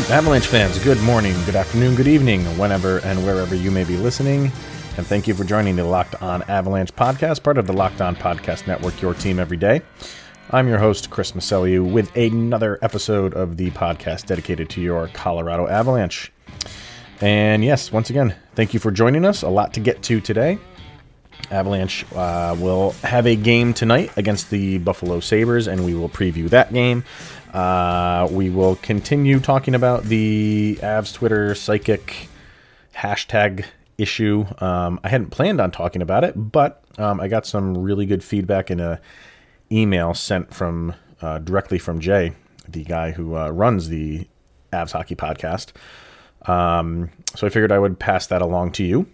Right, Avalanche fans, good morning, good afternoon, good evening, whenever and wherever you may be listening. And thank you for joining the Locked On Avalanche podcast, part of the Locked On Podcast Network, your team every day. I'm your host, Chris Maselliu, with another episode of the podcast dedicated to your Colorado Avalanche. And yes, once again, thank you for joining us. A lot to get to today. Avalanche uh, will have a game tonight against the Buffalo Sabres, and we will preview that game. Uh, we will continue talking about the Avs Twitter psychic hashtag issue. Um, I hadn't planned on talking about it, but um, I got some really good feedback in a email sent from uh, directly from Jay, the guy who uh, runs the Avs Hockey Podcast. Um, so I figured I would pass that along to you.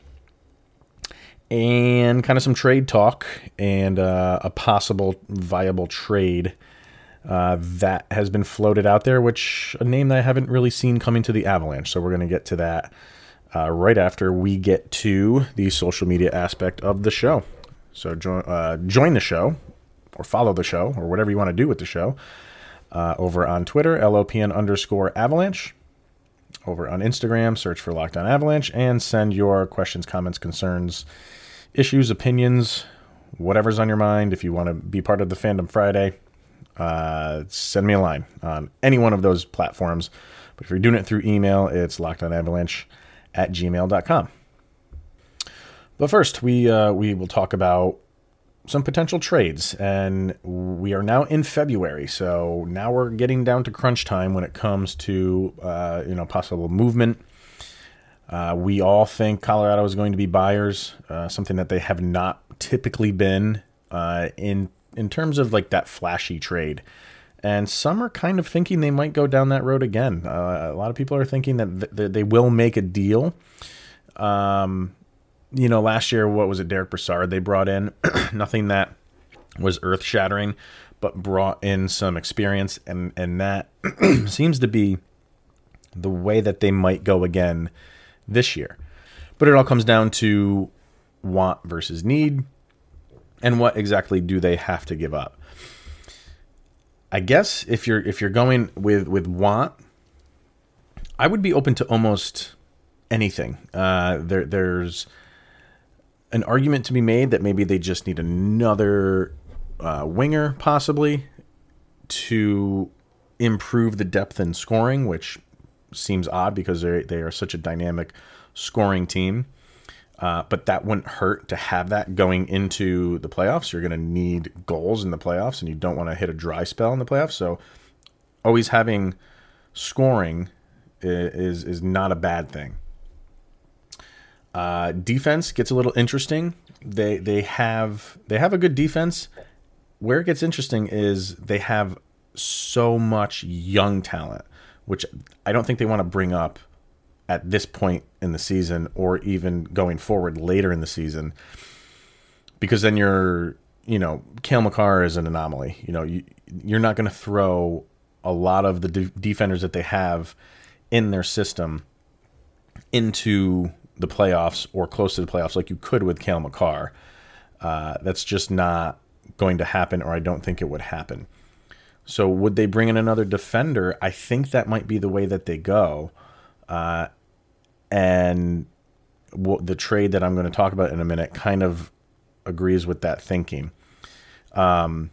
And kind of some trade talk and uh, a possible viable trade uh, that has been floated out there, which a name that I haven't really seen coming to the Avalanche. So we're going to get to that uh, right after we get to the social media aspect of the show. So join uh, join the show or follow the show or whatever you want to do with the show uh, over on Twitter, LOPN underscore Avalanche. Over on Instagram, search for Locked On Avalanche and send your questions, comments, concerns, issues, opinions, whatever's on your mind. If you want to be part of the Fandom Friday, uh, send me a line on any one of those platforms. But if you're doing it through email, it's lockedonavalanche at gmail.com. But first, we uh, we will talk about some potential trades, and we are now in February, so now we're getting down to crunch time when it comes to uh, you know possible movement. Uh, we all think Colorado is going to be buyers, uh, something that they have not typically been uh, in in terms of like that flashy trade. And some are kind of thinking they might go down that road again. Uh, a lot of people are thinking that th- they will make a deal. Um, you know, last year, what was it, Derick Brassard? They brought in nothing that was earth shattering, but brought in some experience, and and that seems to be the way that they might go again this year. But it all comes down to want versus need and what exactly do they have to give up? I guess if you're if you're going with with want, I would be open to almost anything. Uh, there there's an argument to be made that maybe they just need another uh, winger possibly to improve the depth in scoring, which seems odd because they they are such a dynamic scoring team. Uh, but that wouldn't hurt to have that going into the playoffs. You're going to need goals in the playoffs, and you don't want to hit a dry spell in the playoffs. So, always having scoring is is not a bad thing. Uh, defense gets a little interesting. They they have they have a good defense. Where it gets interesting is they have so much young talent, which I don't think they want to bring up at this point in the season or even going forward later in the season because then you're you know Cale Makar is an anomaly you know you, you're not going to throw a lot of the de- defenders that they have in their system into the playoffs or close to the playoffs like you could with Cale Makar. Uh, that's just not going to happen, or I don't think it would happen. So, would they bring in another defender? I think that might be the way that they go. Uh, and the trade that I'm going to talk about in a minute kind of agrees with that thinking. Um,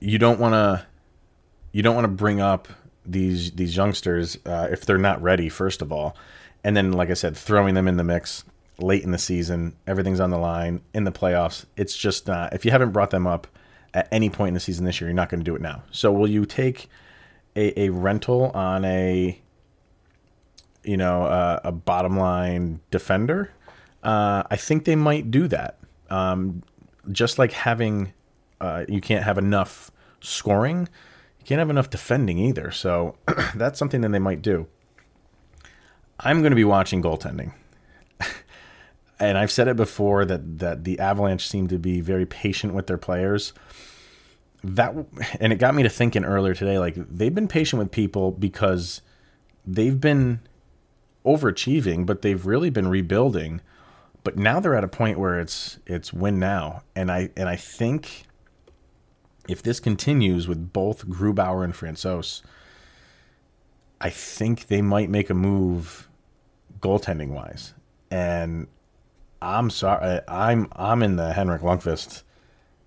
you don't want to you don't want to bring up these these youngsters uh, if they're not ready first of all, and then like I said, throwing them in the mix late in the season, everything's on the line in the playoffs. It's just not if you haven't brought them up at any point in the season this year, you're not going to do it now. So will you take a, a rental on a you know, uh, a bottom line defender, uh, I think they might do that. Um, just like having, uh, you can't have enough scoring, you can't have enough defending either. So that's something that they might do. I'm going to be watching goaltending. and I've said it before that that the Avalanche seem to be very patient with their players. That and it got me to thinking earlier today like they've been patient with people because they've been overachieving, but they've really been rebuilding. But now they're at a point where it's it's win now, and I and I think if this continues with both Grubauer and Francouz, I think they might make a move goaltending wise. And I'm sorry, I'm I'm in the Henrik Lundqvist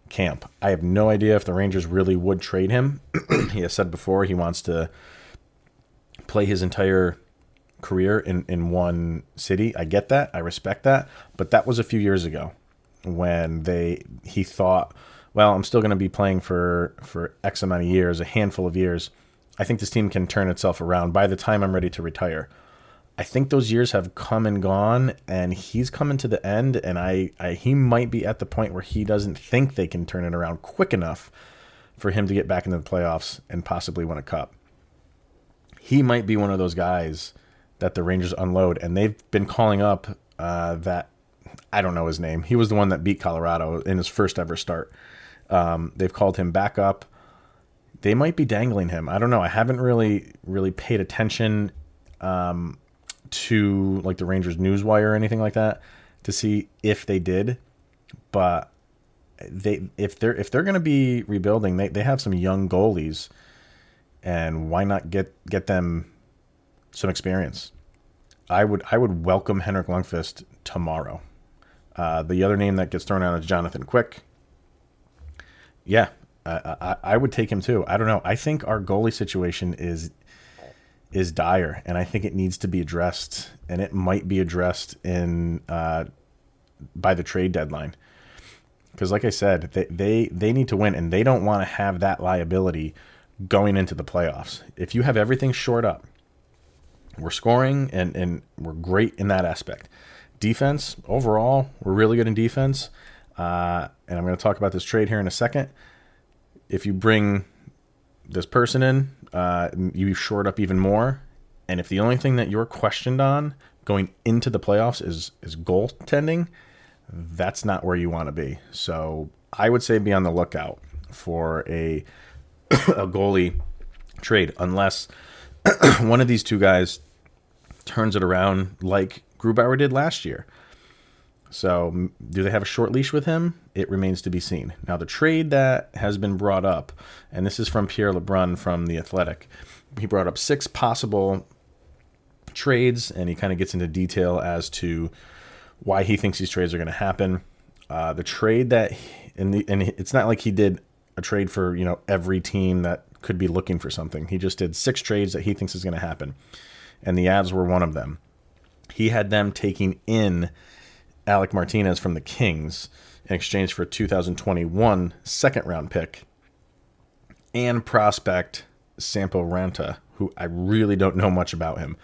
camp. I have no idea if the Rangers really would trade him. he has said before he wants to play his entire career in, in one city. I get that. I respect that. But that was a few years ago when they he thought, well, I'm still going to be playing for for X amount of years, a handful of years. I think this team can turn itself around by the time I'm ready to retire. I think those years have come and gone, and he's coming to the end. And I, I he might be at the point where he doesn't think they can turn it around quick enough for him to get back into the playoffs and possibly win a cup. He might be one of those guys that the Rangers unload, and they've been calling up uh, that I don't know his name. He was the one that beat Colorado in his first ever start. Um, they've called him back up. They might be dangling him. I don't know. I haven't really really paid attention um, to like the Rangers newswire or anything like that to see if they did, but they if they're if they're going to be rebuilding, they, they have some young goalies, and why not get get them some experience. I would I would welcome Henrik Lundqvist tomorrow. Uh, the other name that gets thrown out is Jonathan Quick. Yeah, I, I, I would take him too. I don't know. I think our goalie situation is is dire, and I think it needs to be addressed, and it might be addressed in uh, by the trade deadline. Because, like I said, they, they they need to win, and they don't want to have that liability going into the playoffs. If you have everything short up, we're scoring and, and we're great in that aspect. Defense, overall, we're really good in defense. Uh, and I'm going to talk about this trade here in a second. If you bring this person in, uh, you short up even more. And if the only thing that you're questioned on going into the playoffs is is goaltending, that's not where you want to be. So I would say be on the lookout for a a goalie trade, unless one of these two guys turns it around like Grubauer did last year. So, do they have a short leash with him? It remains to be seen. Now, the trade that has been brought up, and this is from Pierre LeBrun from The Athletic, he brought up six possible trades, and he kind of gets into detail as to why he thinks these trades are going to happen. Uh, the trade that, and, the, and it's not like he did a trade for you know every team that could be looking for something. He just did six trades that he thinks is going to happen and the Avs were one of them. He had them taking in Alec Martinez from the Kings in exchange for a 2021 second round pick and prospect Sampo Ranta, who I really don't know much about him.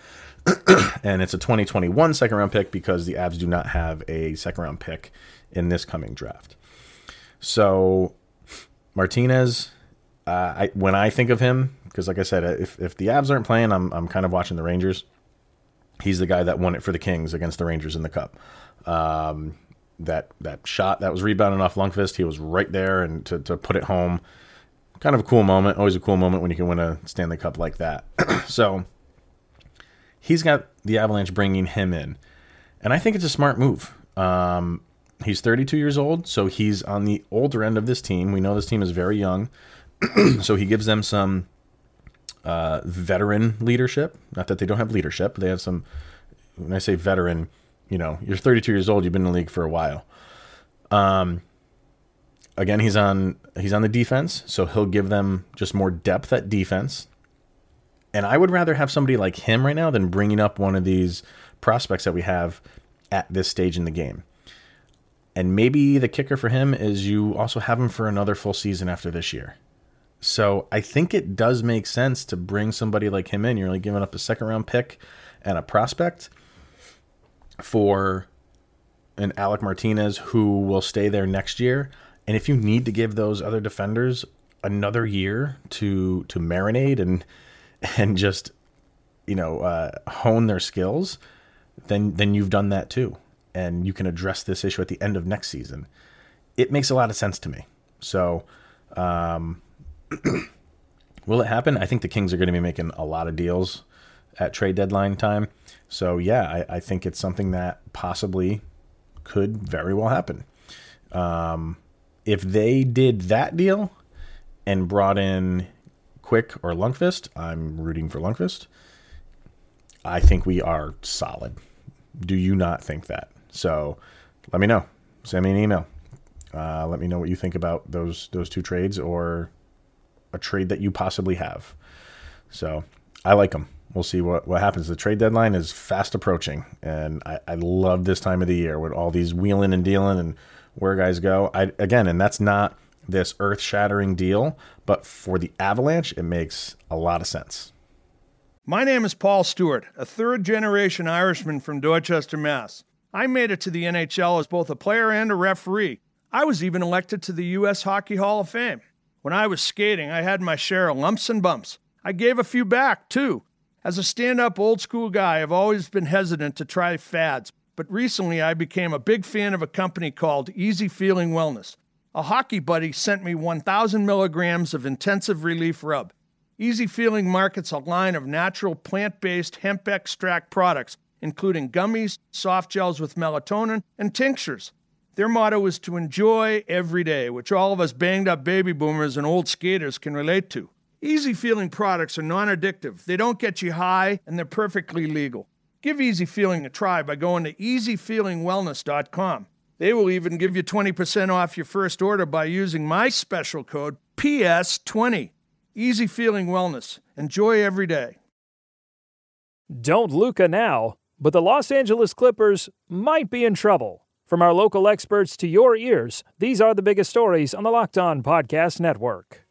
and it's a 2021 second round pick because the Avs do not have a second round pick in this coming draft. So Martinez, uh, I, when I think of him, because like I said, if if the Avs aren't playing, I'm I'm kind of watching the Rangers. He's the guy that won it for the Kings against the Rangers in the Cup. Um, that that shot that was rebounding off Lundqvist, he was right there and to to put it home. Kind of a cool moment. Always a cool moment when you can win a Stanley Cup like that. so he's got the Avalanche bringing him in, and I think it's a smart move. Um, he's 32 years old, so he's on the older end of this team. We know this team is very young, so he gives them some uh, veteran leadership. Not that they don't have leadership, but they have some. When I say veteran, you know, you're 32 years old. You've been in the league for a while. Um, again, he's on he's on the defense, so he'll give them just more depth at defense. And I would rather have somebody like him right now than bringing up one of these prospects that we have at this stage in the game. And maybe the kicker for him is you also have him for another full season after this year. So I think it does make sense to bring somebody like him in. You're only giving up a second round pick and a prospect for an Alec Martinez who will stay there next year. And if you need to give those other defenders another year to to marinate and and just you know, uh, hone their skills, then then you've done that too, and you can address this issue at the end of next season. It makes a lot of sense to me. So, um, will it happen? I think the Kings are going to be making a lot of deals at trade deadline time. So yeah, I, I think it's something that possibly could very well happen. Um, if they did that deal and brought in Quick or Lundqvist, I'm rooting for Lundqvist. I think we are solid. Do you not think that? So let me know. Send me an email. Uh, let me know what you think about those those two trades or a trade that you possibly have. So I like them. We'll see what, what happens. The trade deadline is fast approaching, and I, I love this time of the year with all these wheeling and dealing and where guys go. I again, and that's not this earth shattering deal, but for the Avalanche, it makes a lot of sense. My name is Paul Stewart, a third generation Irishman from Dorchester, Mass. I made it to the NHL as both a player and a referee. I was even elected to the U.S. Hockey Hall of Fame. When I was skating, I had my share of lumps and bumps. I gave a few back, too. As a stand up old school guy, I've always been hesitant to try fads, but recently I became a big fan of a company called Easy Feeling Wellness. A hockey buddy sent me 1,000 milligrams of intensive relief rub. Easy Feeling markets a line of natural plant based hemp extract products, including gummies, soft gels with melatonin, and tinctures. Their motto is to enjoy every day, which all of us banged up baby boomers and old skaters can relate to. Easy Feeling products are non addictive, they don't get you high, and they're perfectly legal. Give Easy Feeling a try by going to easyfeelingwellness.com. They will even give you 20% off your first order by using my special code PS20. Easy Feeling Wellness. Enjoy every day. Don't Luca now, but the Los Angeles Clippers might be in trouble. From our local experts to your ears, these are the biggest stories on the Locked On Podcast Network.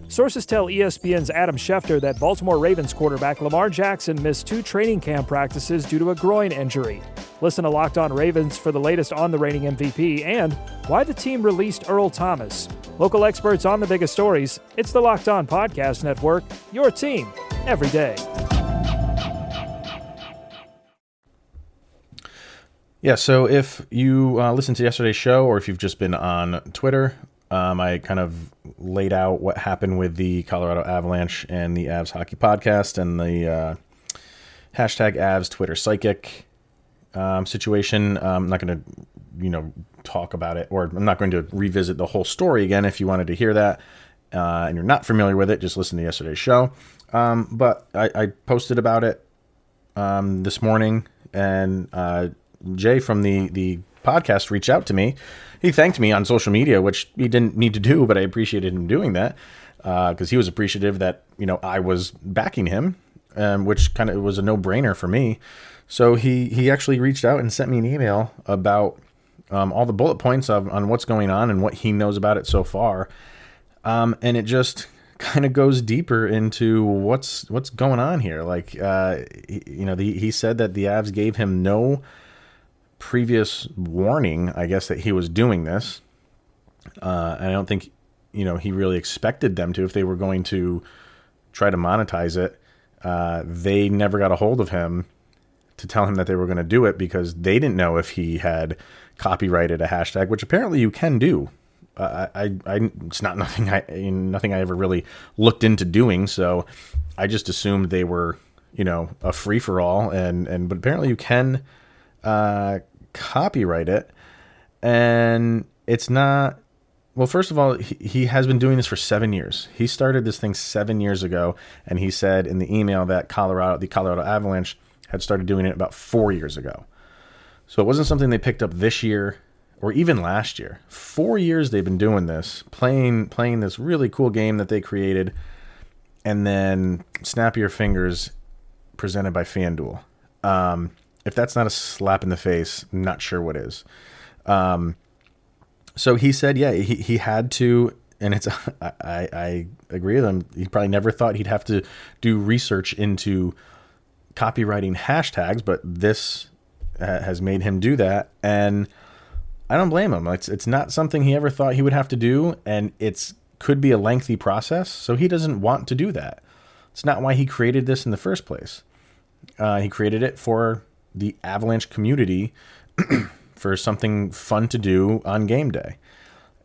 sources tell ESPN's Adam Schefter that Baltimore Ravens quarterback Lamar Jackson missed two training camp practices due to a groin injury. Listen to Locked On Ravens for the latest on the reigning MVP and why the team released Earl Thomas. Local experts on the biggest stories. It's the Locked On Podcast Network, your team every day. Yeah, so if you uh, listened to yesterday's show or if you've just been on Twitter, um, I kind of laid out what happened with the Colorado Avalanche and the Avs Hockey Podcast and the uh, hashtag Avs Twitter Psychic um, situation. I'm not going to, you know, talk about it or I'm not going to revisit the whole story again. If you wanted to hear that uh, and you're not familiar with it, just listen to yesterday's show. Um, but I, I, posted about it um, this morning and uh, Jay from the the podcast reached out to me. He thanked me on social media, which he didn't need to do, but I appreciated him doing that because uh, he was appreciative that you know I was backing him, um, which kind of was a no brainer for me. So he he actually reached out and sent me an email about um, all the bullet points of on what's going on and what he knows about it so far, um, and it just kind of goes deeper into what's what's going on here. Like uh, you know, the, he said that the Avs gave him no previous warning, I guess, that he was doing this. Uh, and I don't think, you know, he really expected them to if they were going to try to monetize it. Uh, they never got a hold of him to tell him that they were going to do it because they didn't know if he had copyrighted a hashtag, which apparently you can do. Uh, I, I, it's not nothing I, nothing I ever really looked into doing. So I just assumed they were, you know, a free for all. And, and, but apparently you can, uh, copyright it. And it's not, well, first of all, he, he has been doing this for seven years. He started this thing seven years ago. And he said in the email that Colorado, the Colorado Avalanche had started doing it about four years ago. So it wasn't something they picked up this year or even last year. Four years they've been doing this, playing playing this really cool game that they created, and then snap your fingers presented by FanDuel. Um, if that's not a slap in the face, I'm not sure what is. Um, so he said, yeah, he, he had to, and it's I, I agree with him. He probably never thought he'd have to do research into copywriting hashtags, but this has made him do that, and I don't blame him. It's it's not something he ever thought he would have to do, and it's could be a lengthy process. So he doesn't want to do that. It's not why he created this in the first place. Uh, he created it for the Avalanche community for something fun to do on game day.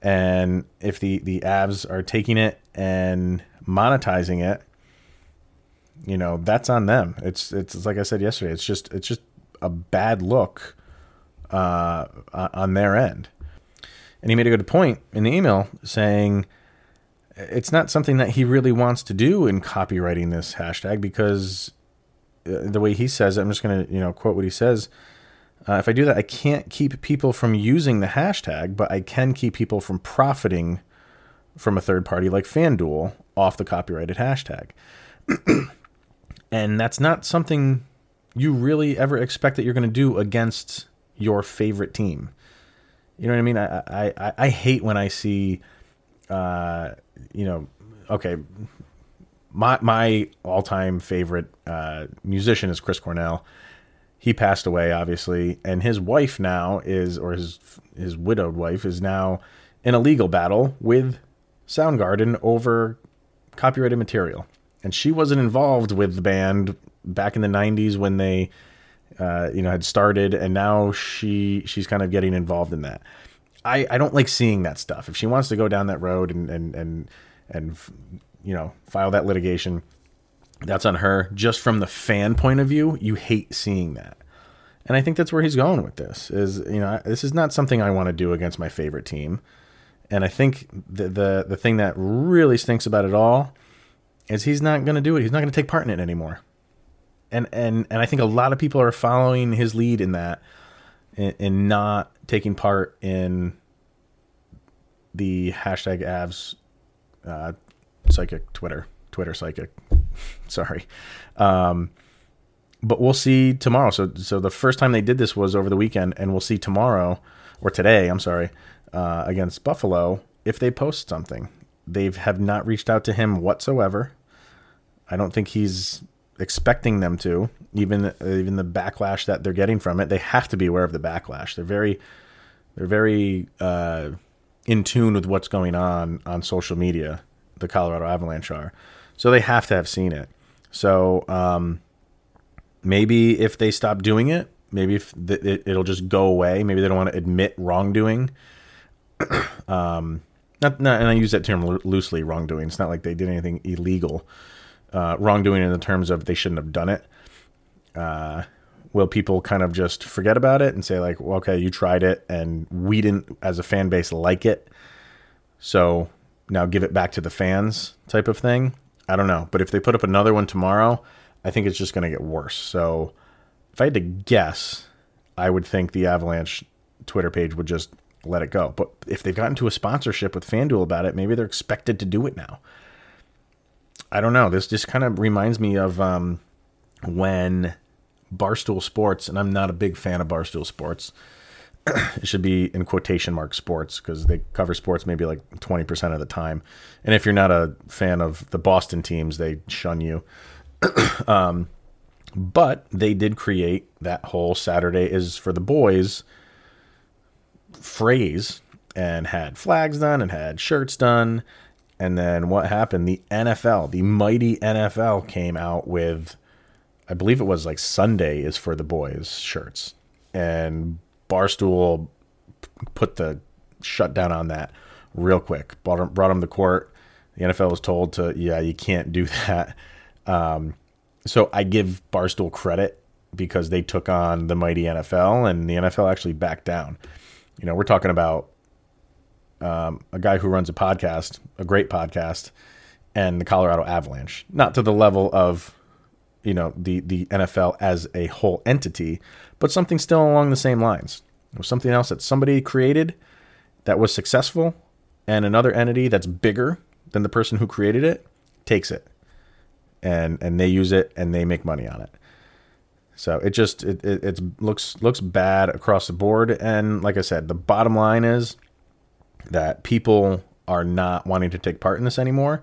And if the the Avs are taking it and monetizing it, you know that's on them. It's it's like I said yesterday. It's just it's just a bad look uh, on their end. And he made a good point in the email saying it's not something that he really wants to do in copywriting this hashtag because the way he says it, I'm just going to you know quote what he says. Uh, if I do that, I can't keep people from using the hashtag, but I can keep people from profiting from a third party like FanDuel off the copyrighted hashtag. and that's not something you really ever expect that you're going to do against your favorite team. You know what I mean? I I, I hate when I see, uh, you know, okay, my my all time favorite uh, musician is Chris Cornell. He passed away, obviously, and his wife now is, or his his widowed wife is now in a legal battle with Soundgarden over copyrighted material, and she wasn't involved with the band back in the 90s when they uh, you know had started and now she she's kind of getting involved in that. I, I don't like seeing that stuff. If she wants to go down that road and and and and you know file that litigation. That's on her. Just from the fan point of view you hate seeing that. And i think that's where he's going with this is you know this is not something i want to do against my favorite team. And i think the the, the thing that really stinks about it all is he's not going to do it. He's not going to take part in it anymore. And and and I think a lot of people are following his lead in that, in, not taking part in the hashtag Avs uh, psychic Twitter Twitter psychic. Sorry, um, but we'll see tomorrow. So so the first time they did this was over the weekend, and we'll see tomorrow or today. I'm sorry uh, against Buffalo if they post something. They have not reached out to him whatsoever. I don't think he's expecting them to, even even the backlash that they're getting from it. They have to be aware of the backlash. They're very they're very uh, in tune with what's going on on social media. The Colorado Avalanche are, so they have to have seen it. So um, maybe if they stop doing it, maybe if th- it, it'll just go away. Maybe they don't want to admit wrongdoing. um, not, not, and I use that term lo- loosely. Wrongdoing. It's not like they did anything illegal uh, wrongdoing in the terms of they shouldn't have done it? Uh, will people kind of just forget about it and say like, well, okay, you tried it and we didn't as a fan base like it, so now give it back to the fans type of thing? I don't know, but if they put up another one tomorrow, I think it's just going to get worse. So if I had to guess, I would think the Avalanche Twitter page would just let it go. But if they've gotten to a sponsorship with FanDuel about it, maybe they're expected to do it now. I don't know. This just kind of reminds me of um, when Barstool Sports, and I'm not a big fan of Barstool Sports. it should be in quotation mark sports because they cover sports maybe like 20% of the time. And if you're not a fan of the Boston teams, they shun you. um, but they did create that whole Saturday is for the boys phrase and had flags done and had shirts done and then what happened? The NFL, the mighty NFL came out with, I believe it was like Sunday is for the boys shirts. And Barstool put the shutdown on that real quick. Brought him, brought him to court. The NFL was told to, yeah, you can't do that. Um, so I give Barstool credit because they took on the mighty NFL and the NFL actually backed down. You know, we're talking about um, a guy who runs a podcast, a great podcast, and the Colorado Avalanche. Not to the level of, you know, the the NFL as a whole entity, but something still along the same lines. It was something else that somebody created that was successful, and another entity that's bigger than the person who created it takes it. and and they use it and they make money on it. So it just it, it it's looks looks bad across the board. And like I said, the bottom line is that people are not wanting to take part in this anymore,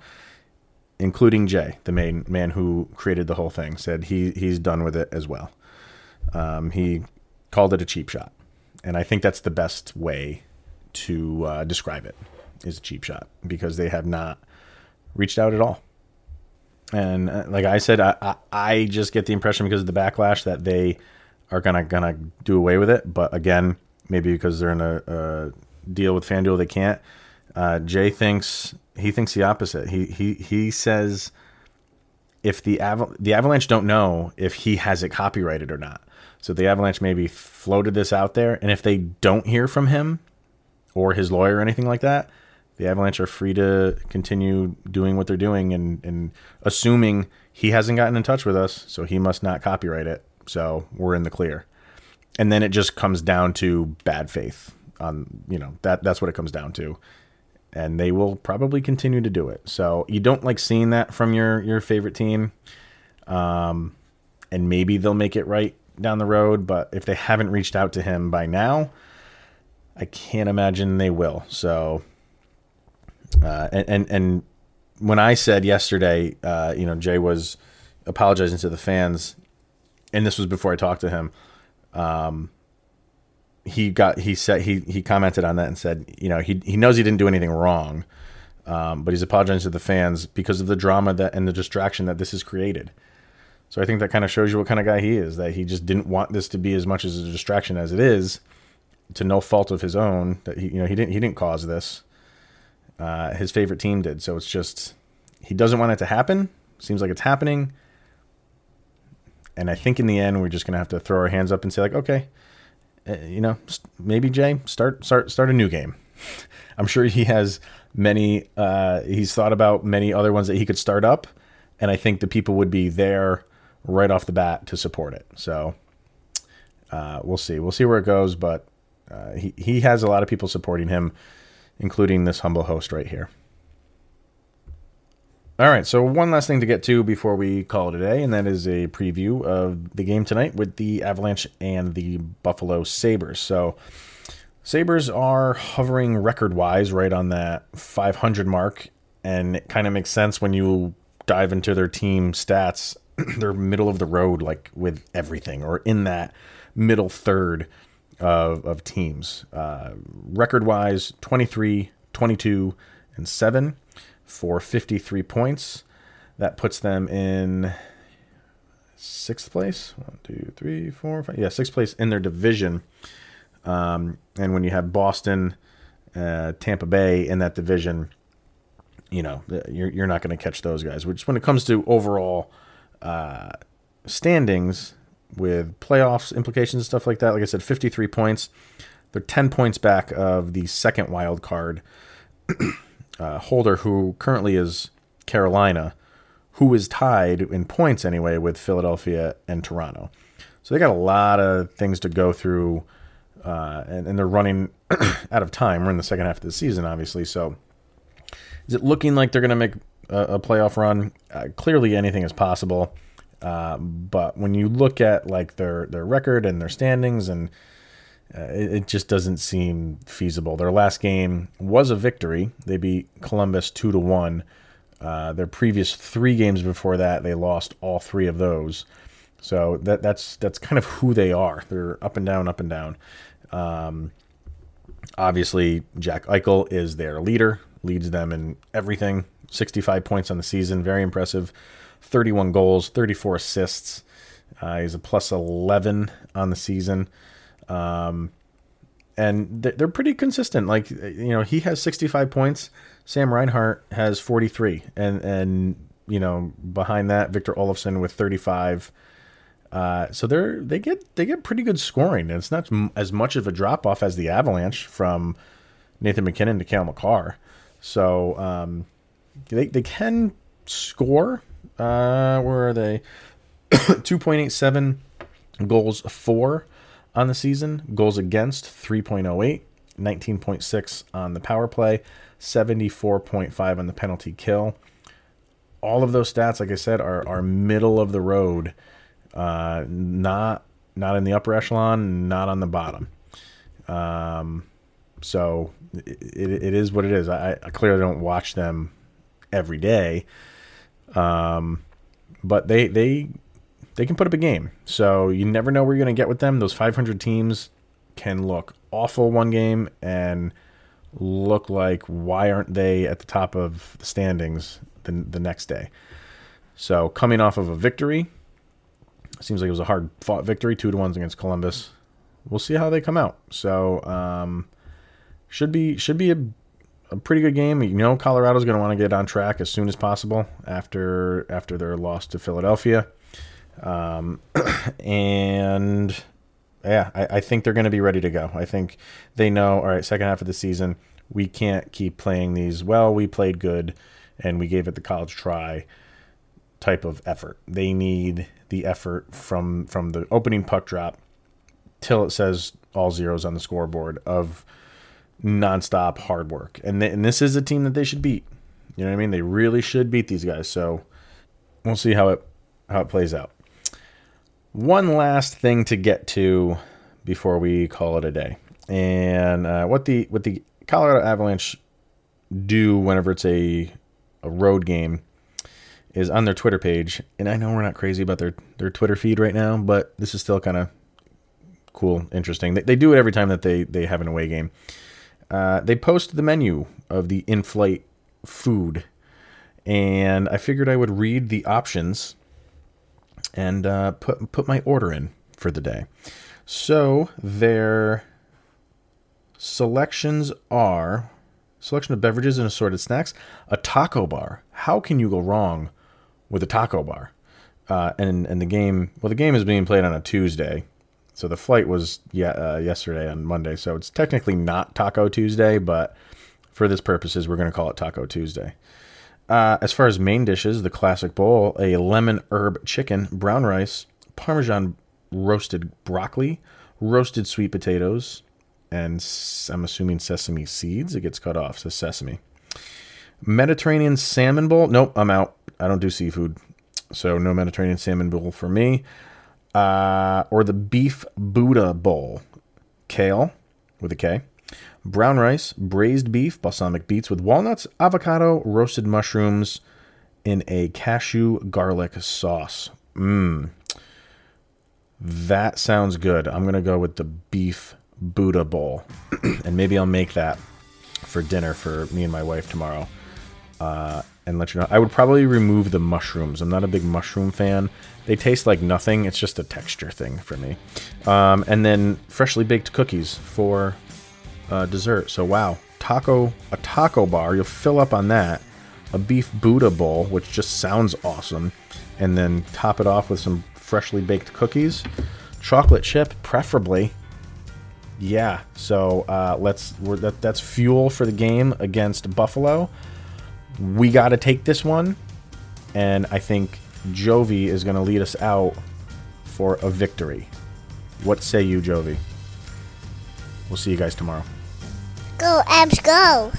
including Jay, the main man who created the whole thing, said he he's done with it as well. Um, he called it a cheap shot, and I think that's the best way to uh, describe it is a cheap shot because they have not reached out at all. And uh, like I said, I, I, I just get the impression because of the backlash that they are gonna gonna do away with it. But again, maybe because they're in a, a deal with FanDuel, they can't. Uh, Jay thinks he thinks the opposite. He he he says if the Aval- the Avalanche don't know if he has it copyrighted or not. So the Avalanche maybe floated this out there, and if they don't hear from him or his lawyer or anything like that, the Avalanche are free to continue doing what they're doing and, and assuming he hasn't gotten in touch with us, so he must not copyright it. So we're in the clear. And then it just comes down to bad faith. On you know that that's what it comes down to, and they will probably continue to do it. So you don't like seeing that from your your favorite team, um, and maybe they'll make it right down the road. But if they haven't reached out to him by now, I can't imagine they will. So uh, and, and, and when I said yesterday, uh, you know, Jay was apologizing to the fans, and this was before I talked to him. Um, he got he said he he commented on that and said, you know, he he knows he didn't do anything wrong, um, but he's apologizing to the fans because of the drama that and the distraction that this has created. So I think that kind of shows you what kind of guy he is. That he just didn't want this to be as much as a distraction as it is, to no fault of his own. That he you know he didn't he didn't cause this. Uh, his favorite team did. So it's just he doesn't want it to happen. Seems like it's happening. And I think in the end we're just gonna have to throw our hands up and say like, okay, you know, maybe Jay start start start a new game. I'm sure he has many. Uh, he's thought about many other ones that he could start up, and I think the people would be there right off the bat to support it. So uh, we'll see. We'll see where it goes, but uh, he he has a lot of people supporting him including this humble host right here. All right, so one last thing to get to before we call it a day, and that is a preview of the game tonight with the Avalanche and the Buffalo Sabres. So, Sabres are hovering record wise right on that 500 mark, and it kind of makes sense when you dive into their team stats. They're middle of the road, like with everything, or in that middle third of, of teams. Uh, record wise, 23, 22, and 7 for 53 points. That puts them in sixth place. One, two, three, four, five. Yeah, sixth place in their division. Um, and when you have Boston, uh, Tampa Bay in that division, you know, you're, you're not going to catch those guys. Which, when it comes to overall uh, standings, with playoffs implications and stuff like that. Like I said, 53 points. They're 10 points back of the second wild card uh, holder, who currently is Carolina, who is tied in points anyway with Philadelphia and Toronto. So they got a lot of things to go through, uh, and, and, they're running out of time. We're in the second half of the season, obviously. So is it looking like they're going to make a, a, playoff run? Uh, clearly, anything is possible. Uh, but when you look at like their their record and their standings, and uh, it, it, just doesn't seem feasible. Their last game was a victory. They beat Columbus two to one. Uh, their previous three games before that, they lost all three of those. So that that's that's kind of who they are. They're up and down, up and down. Um, obviously, Jack Eichel is their leader, leads them in everything. 65 points on the season, very impressive. 31 goals, 34 assists. Uh, he's a plus 11 on the season. Um, and they're pretty consistent. Like, you know, he has 65 points. Sam Reinhart has 43. And, and you know, behind that, Victor Olofsson with 35. Uh, so they're they get they get pretty good scoring, and it's not as much of a drop off as the Avalanche from Nathan MacKinnon to Cale Makar. So um, they they can score, uh, where are they? 2.87 goals for on the season. Goals against 3.08, 19.6 on the power play, 74.5 on the penalty kill. all of those stats, like I said, are are middle of the road, uh, not not in the upper echelon, not on the bottom. Um, so it, it is what it is. I, I clearly don't watch them every day, um, but they they they can put up a game. So you never know where you're going to get with them. Those 500 teams can look awful one game and look like why aren't they at the top of the standings the, the next day. So coming off of a victory, seems like it was a hard fought victory, two to ones against Columbus. We'll see how they come out. So um, should be should be a, a pretty good game. You know, Colorado's going to want to get on track as soon as possible after after their loss to Philadelphia. Um, and yeah, I, I think they're going to be ready to go. I think they know, all right, second half of the season, we can't keep playing these, well, we played good and we gave it the college try type of effort. They need the effort from from the opening puck drop till it says all zeros on the scoreboard of nonstop hard work. And, th- and this is a team that they should beat. You know what I mean? They really should beat these guys. So we'll see how it how it plays out. One last thing to get to before we call it a day, and uh, what the what the Colorado Avalanche do whenever it's a a road game is on their Twitter page. And I know we're not crazy about their their Twitter feed right now, but this is still kind of cool, interesting. They, they do it every time that they they have an away game. Uh, they post the menu of the in-flight food, and I figured I would read the options and uh, put put my order in for the day. So their selections are selection of beverages and assorted snacks, a taco bar. How can you go wrong with a taco bar? Uh, and and the game, well, the game is being played on a Tuesday, so the flight was yeah uh, yesterday on Monday. So it's technically not Taco Tuesday, but for this purposes, we're going to call it Taco Tuesday. Uh, as far as main dishes, the classic bowl, a lemon herb chicken, brown rice, parmesan roasted broccoli, roasted sweet potatoes, and I'm assuming sesame seeds. It gets cut off, so sesame. Mediterranean salmon bowl. Nope, I'm out. I don't do seafood. So no Mediterranean salmon bowl for me. Uh, or the beef Buddha bowl. Kale with a K brown rice, braised beef, balsamic beets with walnuts, avocado, roasted mushrooms in a cashew garlic sauce. Mmm. That sounds good. I'm going to go with the beef Buddha bowl. and maybe I'll make that for dinner for me and my wife tomorrow. Uh, and let you know. I would probably remove the mushrooms. I'm not a big mushroom fan. They taste like nothing. It's just a texture thing for me. Um, and then freshly baked cookies for uh, dessert. So wow, taco a taco bar. You'll fill up on that. A beef Buddha bowl, which just sounds awesome, and then top it off with some freshly baked cookies, chocolate chip, preferably. Yeah, so uh, let's that, that's fuel for the game against Buffalo. We got to take this one, and I think Jovi is going to lead us out for a victory. What say you, Jovi? We'll see you guys tomorrow. Go, Avs, go!